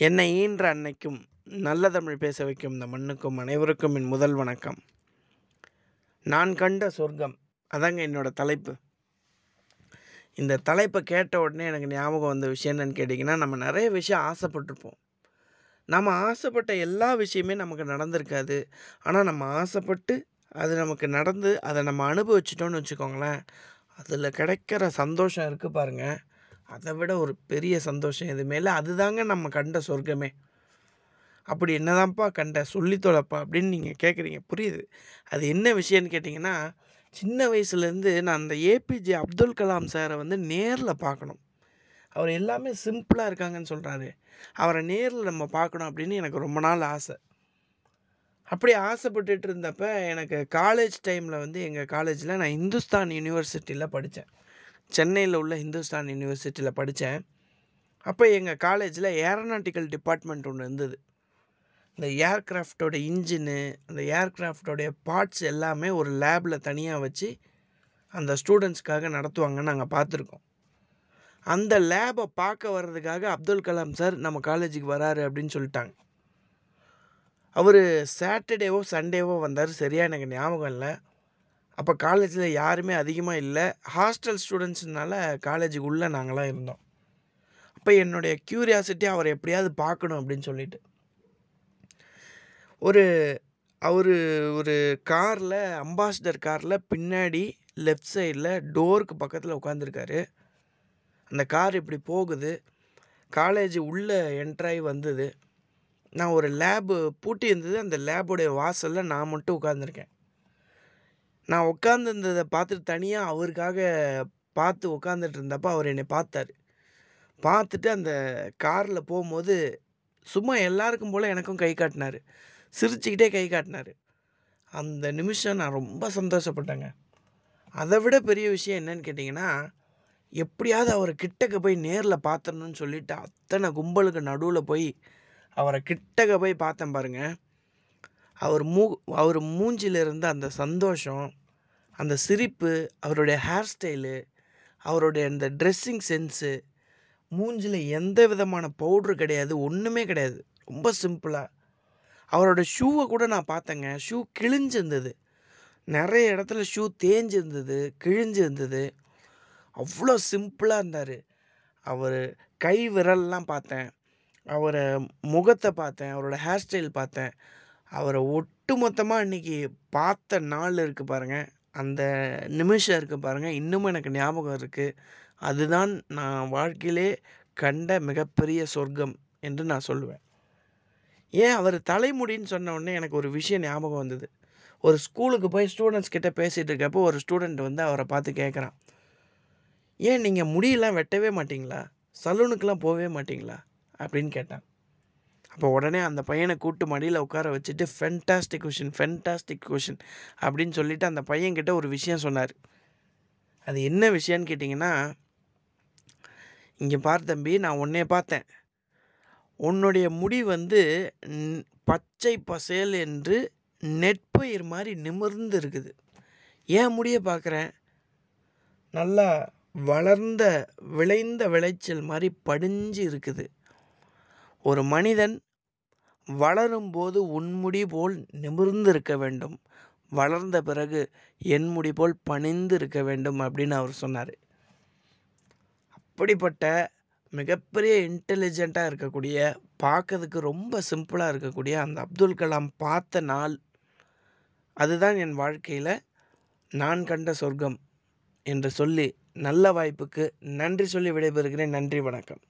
என்னை ஈன்ற அன்னைக்கும் நல்ல தமிழ் பேச வைக்கும் இந்த மண்ணுக்கும் அனைவருக்கும் என் முதல் வணக்கம். நான் கண்ட சொர்க்கம் அதாங்க என்னோடய தலைப்பு. இந்த தலைப்பை கேட்ட உடனே எனக்கு ஞாபகம் வந்த விஷயம் என்னன்னு கேட்டிங்கன்னா நம்ம நிறைய விஷயம் ஆசைப்பட்டிருப்போம். நம்ம ஆசைப்பட்ட எல்லா விஷயமே நமக்கு நடந்திருக்காது. ஆனால் நம்ம ஆசைப்பட்டு அது நமக்கு நடந்து அதை நம்ம அனுபவிச்சிட்டோன்னு வச்சுக்கோங்களேன் அதில் கிடைக்கிற சந்தோஷம் இருக்குது பாருங்கள் அதை விட ஒரு பெரிய சந்தோஷம் எதுவுமே இல்லை அதுதாங்க நம்ம கண்ட சொர்க்கமே. அப்படி என்னதான்ப்பா கண்ட? சொல்லி தொலைப்பா அப்படின்னு நீங்கள் கேட்குறீங்க புரியுது. அது என்ன விஷயம்னு கேட்டிங்கன்னா சின்ன வயசுலேருந்து நான் அந்த ஏபிஜே அப்துல் கலாம் சாரை வந்து நேரில் பார்க்கணும் அவர் எல்லாமே சிம்பிளாக இருக்காங்கன்னு சொல்கிறாரு அவரை நேரில் நம்ம பார்க்கணும் அப்படின்னு எனக்கு ரொம்ப நாள் ஆசை. அப்படி ஆசைப்பட்டுட்டு இருந்தப்போ எனக்கு காலேஜ் டைமில் வந்து எங்கள் காலேஜில் நான் இந்துஸ்தான் யூனிவர்சிட்டியில் படித்தேன் சென்னையில் உள்ள ஹிந்துஸ்தான் யூனிவர்சிட்டியில் படித்தேன் அப்போ எங்கள் காலேஜில் ஏரோநாட்டிக்கல் டிபார்ட்மெண்ட் ஒன்று இருந்தது. இந்த ஏர்க்ராஃப்டோட இன்ஜினு அந்த ஏர்க்ராஃப்டோடைய பார்ட்ஸ் எல்லாமே ஒரு லேபில் தனியாக வச்சு அந்த ஸ்டூடெண்ட்ஸ்க்காக நடத்துவாங்கன்னு நாங்கள் பார்த்துருக்கோம். அந்த லேபை பார்க்க வர்றதுக்காக அப்துல் கலாம் சார் நம்ம காலேஜுக்கு வராரு அப்படின்னு சொல்லிட்டாங்க. அவர் சாட்டர்டேவோ சண்டேவோ வந்தார். சரியாக எனக்கு ஞாபகம் இல்லை. அப்போ காலேஜில் யாருமே அதிகமாக இல்லை. ஹாஸ்டல் ஸ்டூடெண்ட்ஸ்னால காலேஜுக்கு உள்ளே நாங்களாம் இருந்தோம். அப்போ என்னுடைய க்யூரியாசிட்டி அவரை எப்படியாவது பார்க்கணும் அப்படின்னு சொல்லிட்டு. ஒரு அவர் ஒரு காரில் அம்பாசிடர் காரில் பின்னாடி லெஃப்ட் சைடில் டோருக்கு பக்கத்தில் உட்காந்துருக்காரு அந்த கார் இப்படி போகுது. காலேஜ் உள்ளே என்ட்ராகி வந்தது. நான் ஒரு லேபு பூட்டி இருந்தது அந்த லேபுடைய வாசலில் நான் மட்டும் உட்காந்துருக்கேன் நான் உட்காந்துருந்ததை பார்த்துட்டு தனியாக அவருக்காக பார்த்து உட்காந்துட்டு இருந்தப்போ அவர் என்னை பார்த்தாரு. பார்த்துட்டு அந்த காரில் போகும்போது சும்மா எல்லாருக்கும் போல் எனக்கும் கை காட்டினார். சிரிச்சுக்கிட்டே கை காட்டினார். அந்த நிமிஷம் நான் ரொம்ப சந்தோஷப்பட்டேங்க. அதை விட பெரிய விஷயம் என்னன்னு கேட்டிங்கன்னா எப்படியாவது அவரை கிட்டக்க போய் நேரில் பார்த்துடணுன்னு சொல்லிட்டு அத்தனை கும்பலுக்கு நடுவில் போய் அவரை கிட்டக்க போய் பார்த்தேன் பாருங்கள் அவர் மூ அவர் மூஞ்சியில் இருந்த அந்த சந்தோஷம் அந்த சிரிப்பு அவருடைய ஹேர் ஸ்டைலு அவருடைய அந்த ட்ரெஸ்ஸிங் சென்ஸு மூஞ்சியில் எந்த விதமான பவுட்ரு கிடையாது ஒன்றுமே கிடையாது. ரொம்ப சிம்பிளாக அவரோட ஷூவை கூட நான் பார்த்தேங்க. ஷூ கிழிஞ்சிருந்தது. நிறைய இடத்துல ஷூ தேஞ்சிருந்தது கிழிஞ்சிருந்தது. அவ்வளோ சிம்பிளாக இருந்தார். அவர் கை விரல்லாம் பார்த்தேன். அவரை முகத்தை பார்த்தேன். அவரோட ஹேர் ஸ்டைல் பார்த்தேன். அவரை ஒட்டு மொத்தமாக இன்றைக்கி பார்த்த நாள் இருக்குது பாருங்கள் அந்த நிமிஷம் இருக்குது பாருங்கள் இன்னமும் எனக்கு ஞாபகம் இருக்குது அதுதான் நான் வாழ்க்கையிலே கண்ட மிகப்பெரிய சொர்க்கம் என்று நான் சொல்லுவேன். ஏன்? அவர் தலைமுடின்னு சொன்ன உடனே எனக்கு ஒரு விஷயம் ஞாபகம் வந்தது. ஒரு ஸ்கூலுக்கு போய் ஸ்டூடெண்ட்ஸ் கிட்டே பேசிகிட்டு இருக்கப்போ ஒரு ஸ்டூடெண்ட் வந்து அவரை பார்த்து கேட்குறான். ஏன் நீங்கள் முடியெல்லாம் வெட்டவே மாட்டிங்களா? சலூனுக்கெலாம் போகவே மாட்டிங்களா? அப்படின்னு கேட்டான். அப்போ உடனே அந்த பையனை கூட்டு மடியில் உட்கார வச்சுட்டு ஃபென்டாஸ்டிக் கொஷின் ஃபென்டாஸ்டிக் கொஷின் அப்படின்னு சொல்லிவிட்டு அந்த பையன்கிட்ட ஒரு விஷயம் சொன்னார். அது என்ன விஷயம்னு கேட்டிங்கன்னா இங்கே பார் தம்பி நான் உன்னைய பார்த்தேன். உன்னுடைய முடி வந்து பச்சை பசேல் என்று நெற்பயிர் மாதிரி நிமிர்ந்து இருக்குது. ஏன் முடியை பார்க்குறேன் நல்லா வளர்ந்த விளைந்த விளைச்சல் மாதிரி படிஞ்சு இருக்குது. ஒரு மனிதன் வளரும்போது உன்முடி போல் நிமிர்ந்து இருக்க வேண்டும். வளர்ந்த பிறகு என் முடி போல் பணிந்து இருக்க வேண்டும் அப்படின்னு அவர் சொன்னார். அப்படிப்பட்ட மிகப்பெரிய இன்டெலிஜெண்ட்டாக இருக்கக்கூடிய பார்க்கறதுக்கு ரொம்ப சிம்பிளாக இருக்கக்கூடிய அந்த அப்துல் கலாம் பார்த்த நாள் அதுதான் என் வாழ்க்கையில் நான் கண்ட சொர்க்கம் என்று சொல்லி நல்ல வாய்ப்புக்கு நன்றி சொல்லி விடைபெறுகிறேன். நன்றி வணக்கம்.